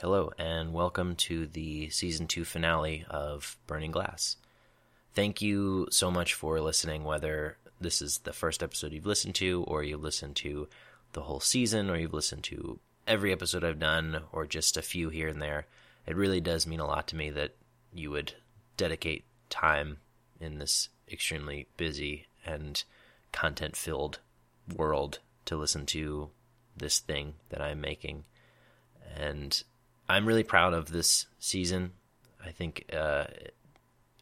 Hello, and welcome to the season two finale of Burning Glass. Thank you so much for listening, whether this is the first episode you've listened to, or you've listened to the whole season, or you've listened to every episode I've done, or just a few here and there. It really does mean a lot to me that you would dedicate time in this extremely busy and content filled world to listen to this thing that I'm making. And I'm really proud of this season. I think uh,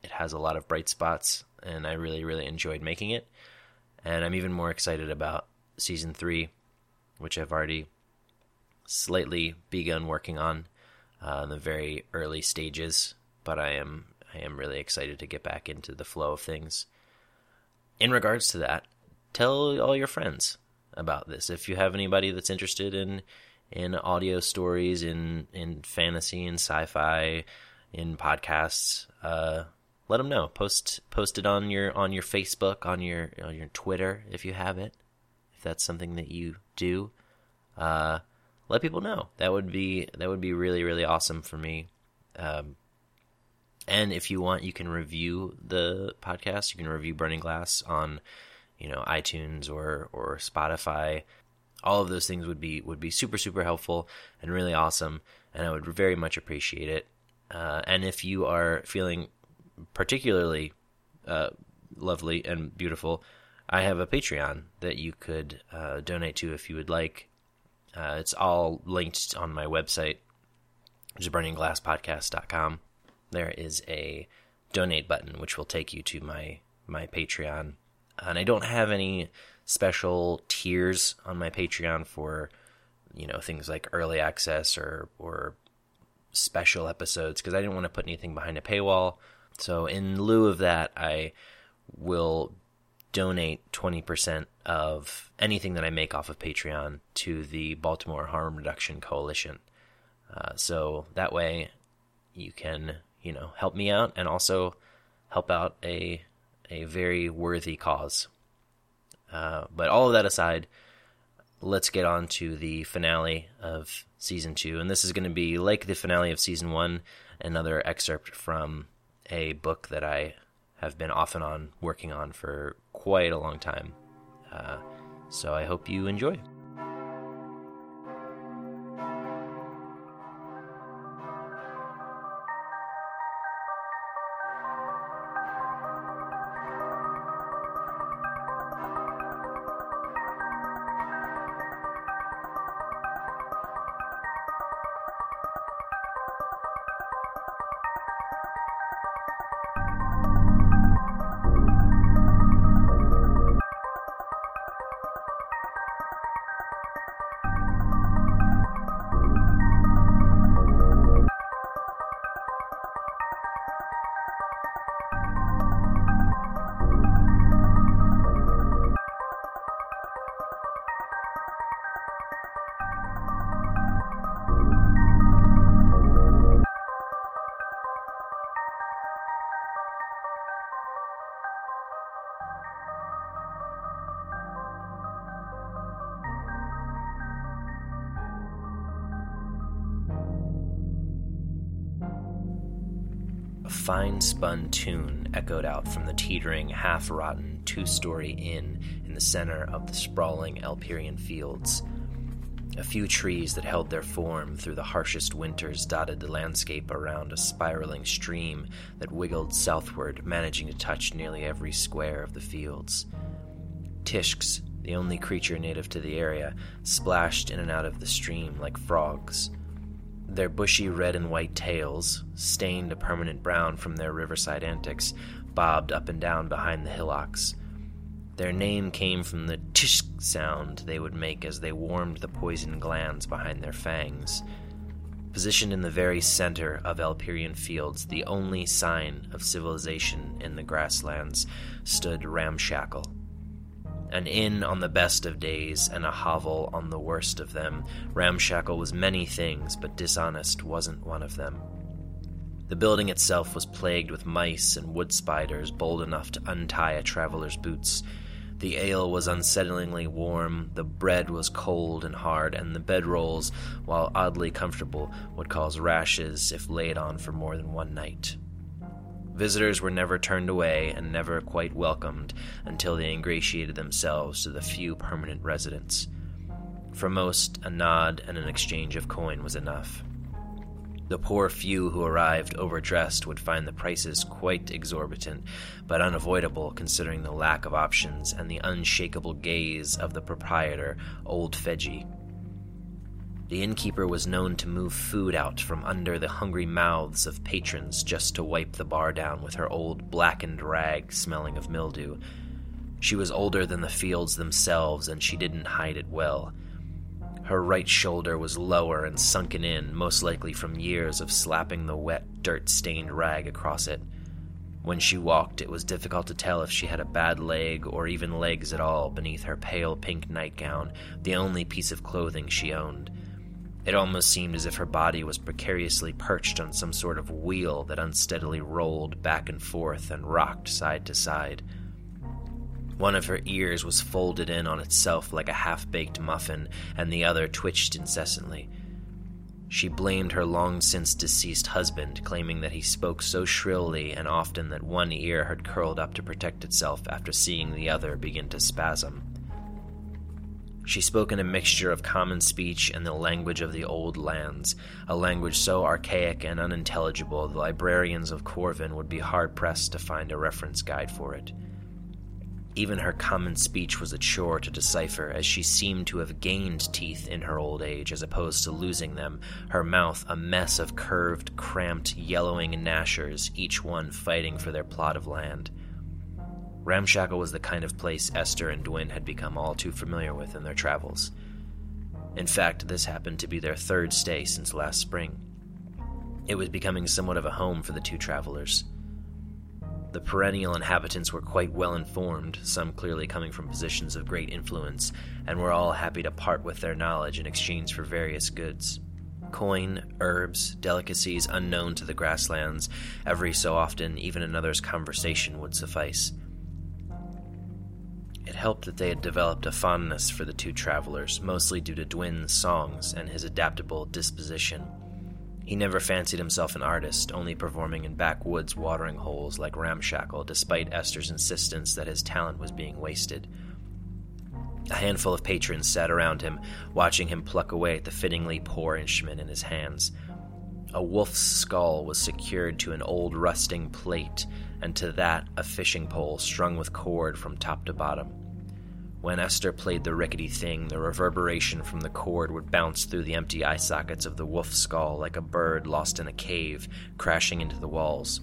it has a lot of bright spots, and I really, really enjoyed making it. And I'm even more excited about season three, which I've already slightly begun working on uh, in the very early stages. But I am I am really excited to get back into the flow of things. In regards to that, tell all your friends about this. If you have anybody that's interested in in audio stories, in in fantasy and sci-fi, in podcasts. Uh, let them know. Post post it on your on your Facebook, on your on your Twitter if you have it. If that's something that you do, uh, let people know. That would be that would be really really awesome for me. Um, and if you want, you can review the podcast. You can review Burning Glass on, you know, iTunes or or Spotify all of those things would be would be super super helpful and really awesome and i would very much appreciate it. Uh, and if you are feeling particularly uh, lovely and beautiful i have a patreon that you could uh, donate to if you would like. Uh, it's all linked on my website which is burningglasspodcast.com there is a donate button which will take you to my my patreon. And i don't have any special tiers on my Patreon for you know things like early access or or special episodes because I didn't want to put anything behind a paywall. So in lieu of that, I will donate 20% of anything that I make off of Patreon to the Baltimore Harm Reduction Coalition. Uh, so that way you can, you know, help me out and also help out a a very worthy cause. Uh, but all of that aside, let's get on to the finale of season two. And this is going to be like the finale of season one, another excerpt from a book that I have been off and on working on for quite a long time. Uh, so I hope you enjoy. Fine spun tune echoed out from the teetering, half rotten two story inn in the center of the sprawling Elperion fields. A few trees that held their form through the harshest winters dotted the landscape around a spiraling stream that wiggled southward, managing to touch nearly every square of the fields. Tishks, the only creature native to the area, splashed in and out of the stream like frogs. Their bushy red and white tails, stained a permanent brown from their riverside antics, bobbed up and down behind the hillocks. Their name came from the tishk sound they would make as they warmed the poison glands behind their fangs. Positioned in the very center of Elperion Fields, the only sign of civilization in the grasslands, stood Ramshackle. An inn on the best of days and a hovel on the worst of them, Ramshackle was many things, but dishonest wasn't one of them. The building itself was plagued with mice and wood spiders bold enough to untie a traveler's boots. The ale was unsettlingly warm, the bread was cold and hard, and the bedrolls, while oddly comfortable, would cause rashes if laid on for more than one night. Visitors were never turned away and never quite welcomed until they ingratiated themselves to the few permanent residents. For most, a nod and an exchange of coin was enough. The poor few who arrived overdressed would find the prices quite exorbitant, but unavoidable considering the lack of options and the unshakable gaze of the proprietor, Old Fedgy. The innkeeper was known to move food out from under the hungry mouths of patrons just to wipe the bar down with her old blackened rag smelling of mildew. She was older than the fields themselves, and she didn't hide it well. Her right shoulder was lower and sunken in, most likely from years of slapping the wet, dirt stained rag across it. When she walked, it was difficult to tell if she had a bad leg or even legs at all beneath her pale pink nightgown, the only piece of clothing she owned. It almost seemed as if her body was precariously perched on some sort of wheel that unsteadily rolled back and forth and rocked side to side. One of her ears was folded in on itself like a half baked muffin, and the other twitched incessantly. She blamed her long since deceased husband, claiming that he spoke so shrilly and often that one ear had curled up to protect itself after seeing the other begin to spasm. She spoke in a mixture of common speech and the language of the old lands, a language so archaic and unintelligible the librarians of Corvin would be hard pressed to find a reference guide for it. Even her common speech was a chore to decipher, as she seemed to have gained teeth in her old age as opposed to losing them, her mouth a mess of curved, cramped, yellowing gnashers, each one fighting for their plot of land. Ramshackle was the kind of place Ester and Dwyn had become all too familiar with in their travels. In fact, this happened to be their third stay since last spring. It was becoming somewhat of a home for the two travelers. The perennial inhabitants were quite well informed, some clearly coming from positions of great influence, and were all happy to part with their knowledge in exchange for various goods. Coin, herbs, delicacies unknown to the grasslands, every so often even another's conversation would suffice. It helped that they had developed a fondness for the two travelers, mostly due to Dwyn's songs and his adaptable disposition. He never fancied himself an artist, only performing in backwoods watering holes like Ramshackle, despite Ester's insistence that his talent was being wasted. A handful of patrons sat around him, watching him pluck away at the fittingly poor instrument in his hands. A wolf's skull was secured to an old rusting plate, and to that a fishing pole strung with cord from top to bottom. When Ester played the rickety thing, the reverberation from the cord would bounce through the empty eye sockets of the wolf skull like a bird lost in a cave, crashing into the walls.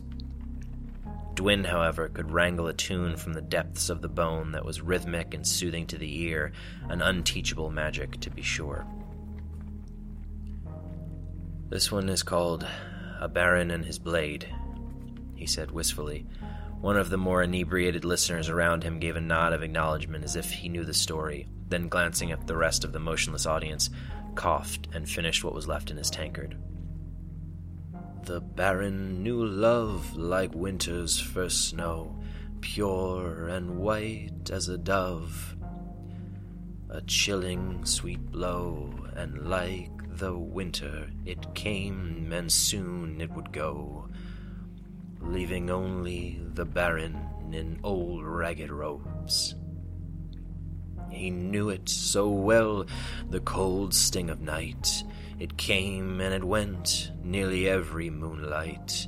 Dwyn, however, could wrangle a tune from the depths of the bone that was rhythmic and soothing to the ear, an unteachable magic, to be sure. This one is called A Baron and His Blade, he said wistfully, one of the more inebriated listeners around him gave a nod of acknowledgement as if he knew the story, then glancing at the rest of the motionless audience, coughed and finished what was left in his tankard. The Baron knew love like winter's first snow, pure and white as a dove. A chilling sweet blow, and like the winter it came, and soon it would go leaving only the Baron in old ragged robes. He knew it so well, the cold sting of night. It came and it went, nearly every moonlight.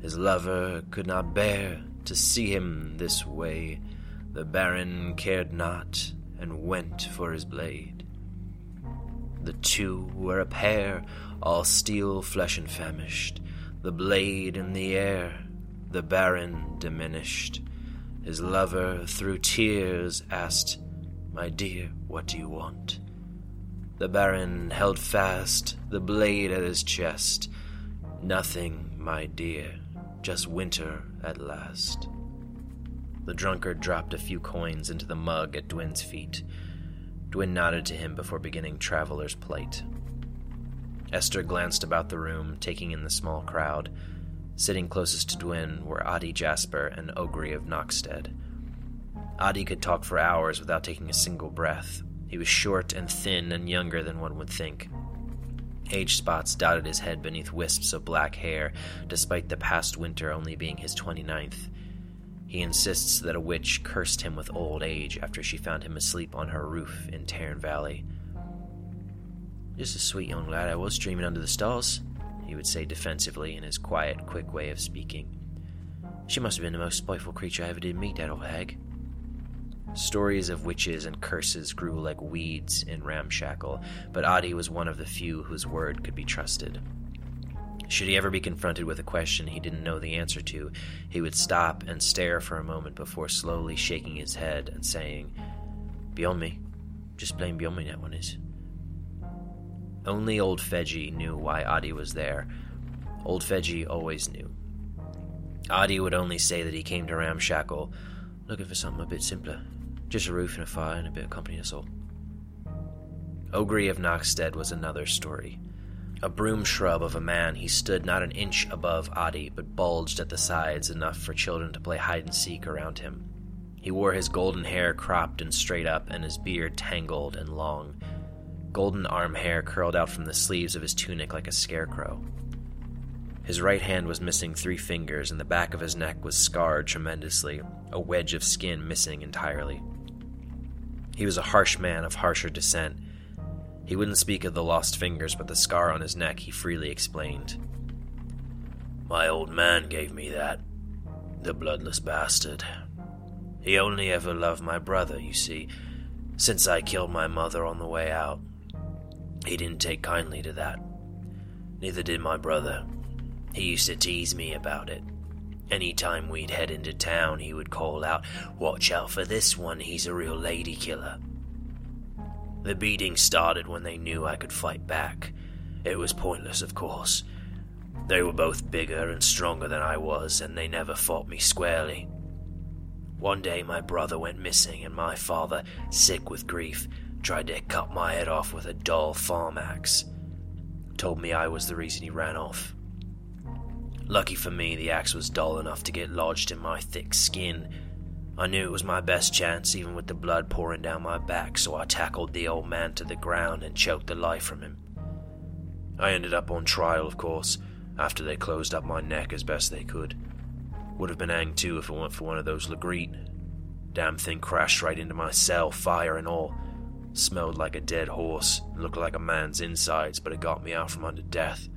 His lover could not bear to see him this way. The Baron cared not, and went for his blade. The two were a pair, all steel, flesh, and famished, the blade in the air, the Baron diminished. His lover, through tears, asked, My dear, what do you want? The Baron held fast the blade at his chest. Nothing, my dear, just winter at last. The drunkard dropped a few coins into the mug at Dwyn's feet. Dwyn nodded to him before beginning Traveler's Plight. Ester glanced about the room, taking in the small crowd. Sitting closest to Dwyn were Adi Jasper and Ogre of Knockstead. Adi could talk for hours without taking a single breath. He was short and thin and younger than one would think. Age spots dotted his head beneath wisps of black hair, despite the past winter only being his 29th. He insists that a witch cursed him with old age after she found him asleep on her roof in Tarn Valley. Just a sweet young lad I was dreaming under the stars, he would say defensively in his quiet, quick way of speaking. She must have been the most spiteful creature I ever did meet, that old hag. Stories of witches and curses grew like weeds in Ramshackle, but Adi was one of the few whose word could be trusted. Should he ever be confronted with a question he didn't know the answer to, he would stop and stare for a moment before slowly shaking his head and saying, Beyond me. Just plain beyond me, that one is. Only Old Fedgy knew why Adi was there. Old Fedgy always knew. Adi would only say that he came to Ramshackle looking for something a bit simpler. Just a roof and a fire and a bit of company, that's all. Ogre of Knockstead was another story. A broom shrub of a man, he stood not an inch above Adi, but bulged at the sides enough for children to play hide and seek around him. He wore his golden hair cropped and straight up, and his beard tangled and long. Golden arm hair curled out from the sleeves of his tunic like a scarecrow. His right hand was missing three fingers, and the back of his neck was scarred tremendously, a wedge of skin missing entirely. He was a harsh man of harsher descent. He wouldn't speak of the lost fingers, but the scar on his neck he freely explained. My old man gave me that. The bloodless bastard. He only ever loved my brother, you see, since I killed my mother on the way out. He didn't take kindly to that. Neither did my brother. He used to tease me about it. Any time we'd head into town, he would call out, Watch out for this one, he's a real lady killer. The beating started when they knew I could fight back. It was pointless, of course. They were both bigger and stronger than I was, and they never fought me squarely. One day my brother went missing, and my father, sick with grief, tried to cut my head off with a dull farm axe. Told me I was the reason he ran off. Lucky for me, the axe was dull enough to get lodged in my thick skin. I knew it was my best chance, even with the blood pouring down my back, so I tackled the old man to the ground and choked the life from him. I ended up on trial, of course, after they closed up my neck as best they could. Would have been hanged too if it weren't for one of those Legrete. Damn thing crashed right into my cell, fire and all. Smelled like a dead horse, looked like a man's insides, but it got me out from under death.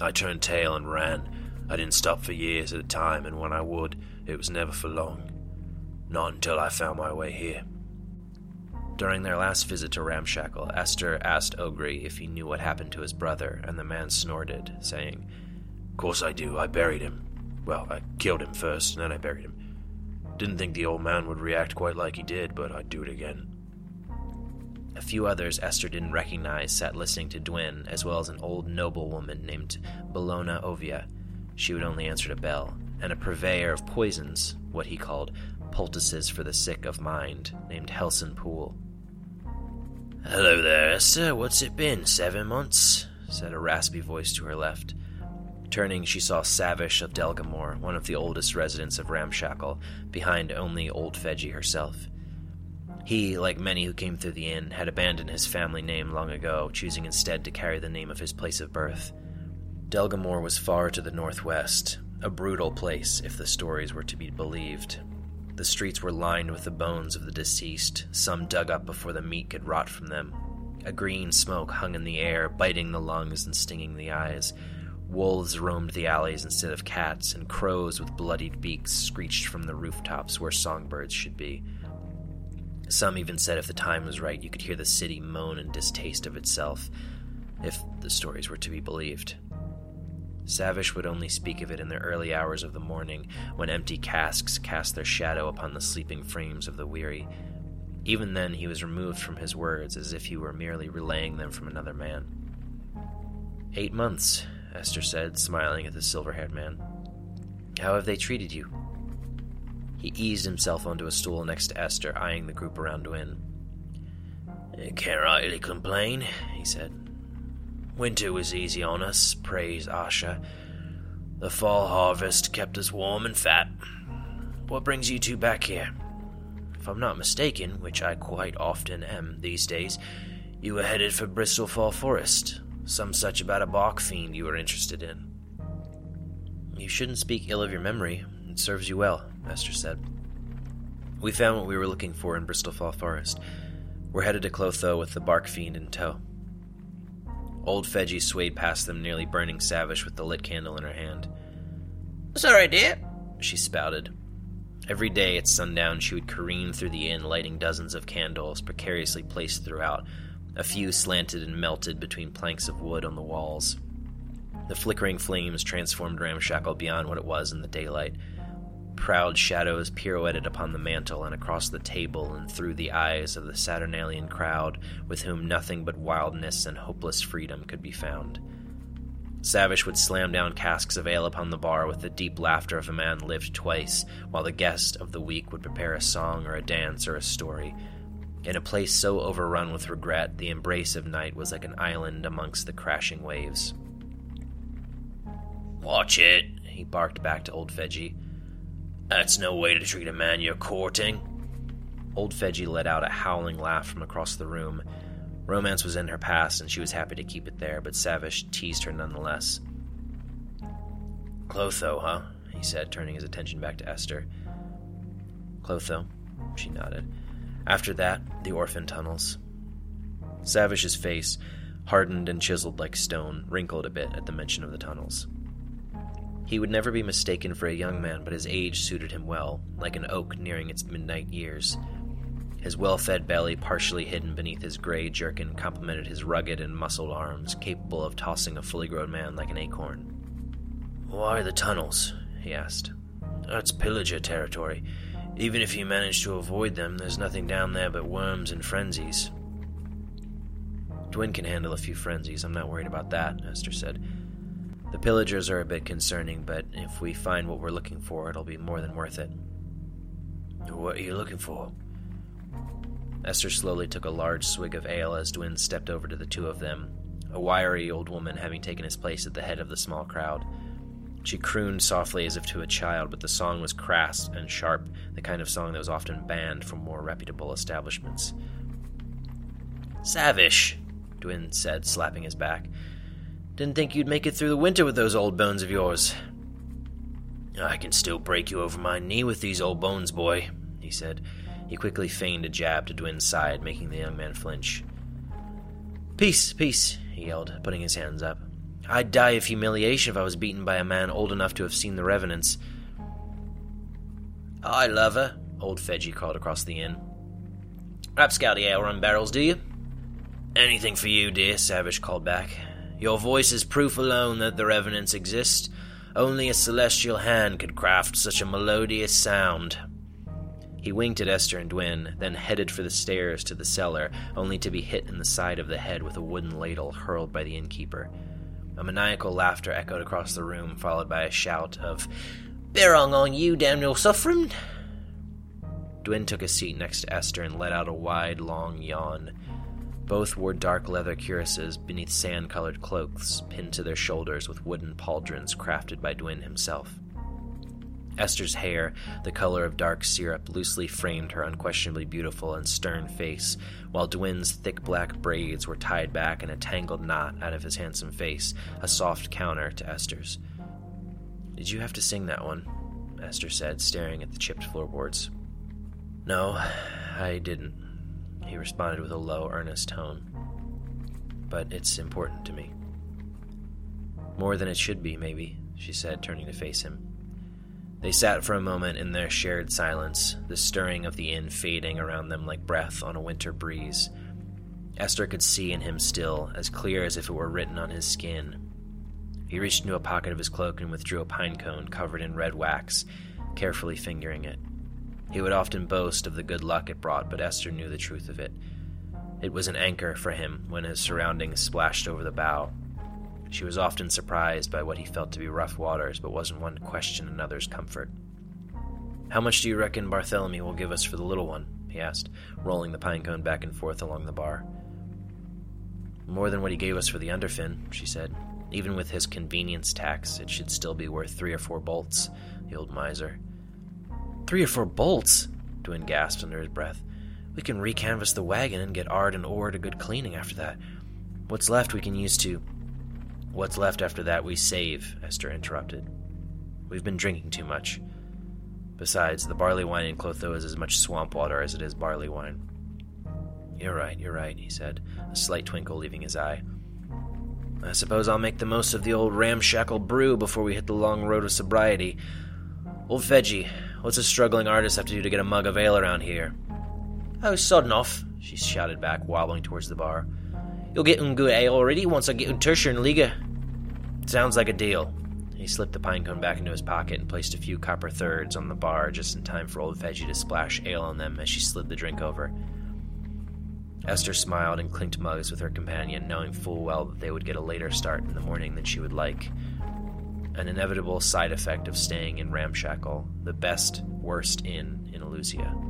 I turned tail and ran. I didn't stop for years at a time, and when I would, it was never for long. Not until I found my way here. During their last visit to Ramshackle, Ester asked Ogre if he knew what happened to his brother, and the man snorted, saying, Course I do, I buried him. Well, I killed him first, and then I buried him. Didn't think the old man would react quite like he did, but I'd do it again. A few others Ester didn't recognize sat listening to Dwyn, as well as an old noblewoman named Bellona Ovia. She would only answer to Bell, and a purveyor of poisons, what he called poultices for the sick of mind, named Helson Poole. Hello there, Ester. What's it been? Seven months? said a raspy voice to her left. Turning, she saw Savish of Delgamore, one of the oldest residents of Ramshackle, behind only old Fedgy herself. He, like many who came through the inn, had abandoned his family name long ago, choosing instead to carry the name of his place of birth. Delgamore was far to the northwest, a brutal place if the stories were to be believed. The streets were lined with the bones of the deceased, some dug up before the meat could rot from them. A green smoke hung in the air, biting the lungs and stinging the eyes. Wolves roamed the alleys instead of cats, and crows with bloodied beaks screeched from the rooftops where songbirds should be. Some even said if the time was right, you could hear the city moan in distaste of itself, if the stories were to be believed. Savish would only speak of it in the early hours of the morning, when empty casks cast their shadow upon the sleeping frames of the weary. Even then, he was removed from his words as if he were merely relaying them from another man. Eight months, Ester said, smiling at the silver haired man. How have they treated you? He eased himself onto a stool next to Ester, eyeing the group around Dwyn. Can't rightly complain, he said. Winter was easy on us, praise Asha. The fall harvest kept us warm and fat. What brings you two back here? if I'm not mistaken, which I quite often am these days, you were headed for Bristol Fall Forest. Some such about a bark fiend you were interested in. You shouldn't speak ill of your memory. It serves you well, Ester said. We found what we were looking for in Bristol Fall Forest. We're headed to Clotho with the bark fiend in tow. Old Fedgie swayed past them, nearly burning Savish with the lit candle in her hand. Sorry, dear, she spouted. Every day at sundown, she would careen through the inn, lighting dozens of candles precariously placed throughout, a few slanted and melted between planks of wood on the walls. The flickering flames transformed Ramshackle beyond what it was in the daylight. Proud shadows pirouetted upon the mantel and across the table and through the eyes of the Saturnalian crowd, with whom nothing but wildness and hopeless freedom could be found. Savish would slam down casks of ale upon the bar with the deep laughter of a man lived twice, while the guest of the week would prepare a song or a dance or a story. In a place so overrun with regret, the embrace of night was like an island amongst the crashing waves. Watch it, he barked back to old Fedgie. That's no way to treat a man you're courting. Old Fedgie let out a howling laugh from across the room. Romance was in her past, and she was happy to keep it there, but Savish teased her nonetheless. Clotho, huh? he said, turning his attention back to Ester. Clotho, she nodded. After that, the orphan tunnels. Savish's face, hardened and chiseled like stone, wrinkled a bit at the mention of the tunnels. He would never be mistaken for a young man, but his age suited him well, like an oak nearing its midnight years. His well fed belly, partially hidden beneath his gray jerkin, complemented his rugged and muscled arms, capable of tossing a fully grown man like an acorn. Why the tunnels? he asked. That's pillager territory. Even if you manage to avoid them, there's nothing down there but worms and frenzies. Dwyn can handle a few frenzies. I'm not worried about that, Ester said. The pillagers are a bit concerning, but if we find what we're looking for, it'll be more than worth it. What are you looking for? Ester slowly took a large swig of ale as Dwyn stepped over to the two of them, a wiry old woman having taken his place at the head of the small crowd. She crooned softly as if to a child, but the song was crass and sharp, the kind of song that was often banned from more reputable establishments. Savish, Dwyn said, slapping his back. Didn't think you'd make it through the winter with those old bones of yours. I can still break you over my knee with these old bones, boy, he said. He quickly feigned a jab to Dwyn's side, making the young man flinch. Peace, peace, he yelled, putting his hands up. I'd die of humiliation if I was beaten by a man old enough to have seen the revenants. I love her, old Fedgie called across the inn. Rapscaldy ale run barrels, do you? Anything for you, dear, Savish called back. Your voice is proof alone that the revenants exist. Only a celestial hand could craft such a melodious sound. He winked at Ester and Dwyn, then headed for the stairs to the cellar, only to be hit in the side of the head with a wooden ladle hurled by the innkeeper. A maniacal laughter echoed across the room, followed by a shout of, Berong on you, Daniel Suffren! Dwyn took a seat next to Ester and let out a wide, long yawn. Both wore dark leather cuirasses beneath sand colored cloaks pinned to their shoulders with wooden pauldrons crafted by Dwyn himself. Ester's hair, the color of dark syrup, loosely framed her unquestionably beautiful and stern face, while Dwyn's thick black braids were tied back in a tangled knot out of his handsome face, a soft counter to Ester's. Did you have to sing that one? Ester said, staring at the chipped floorboards. No, I didn't, he responded with a low, earnest tone. But it's important to me. More than it should be, maybe, she said, turning to face him. They sat for a moment in their shared silence, the stirring of the inn fading around them like breath on a winter breeze. Ester could see in him still, as clear as if it were written on his skin. He reached into a pocket of his cloak and withdrew a pine cone covered in red wax, carefully fingering it. He would often boast of the good luck it brought, but Ester knew the truth of it. It was an anchor for him when his surroundings splashed over the bow, she was often surprised by what he felt to be rough waters, but wasn't one to question another's comfort. How much do you reckon Bartholomew will give us for the little one? he asked, rolling the pine cone back and forth along the bar. More than what he gave us for the underfin, she said. Even with his convenience tax, it should still be worth three or four bolts, the old miser. Three or four bolts? Dwyn gasped under his breath. We can recanvass the wagon and get Ard and Ord a good cleaning after that. What's left we can use to. What's left after that we save, Ester interrupted. We've been drinking too much. Besides, the barley wine in Clotho is as much swamp water as it is barley wine. You're right, you're right, he said, a slight twinkle leaving his eye. I suppose I'll make the most of the old ramshackle brew before we hit the long road of sobriety. Old Fedgy, what's a struggling artist have to do to get a mug of ale around here? Oh, sodden off, she shouted back, wobbling towards the bar. You'll get un good ale already once I get un in Liga. Sounds like a deal. He slipped the pinecone back into his pocket and placed a few copper thirds on the bar just in time for old Fedgy to splash ale on them as she slid the drink over. Ester smiled and clinked mugs with her companion, knowing full well that they would get a later start in the morning than she would like. An inevitable side effect of staying in Ramshackle, the best, worst inn in Elusia.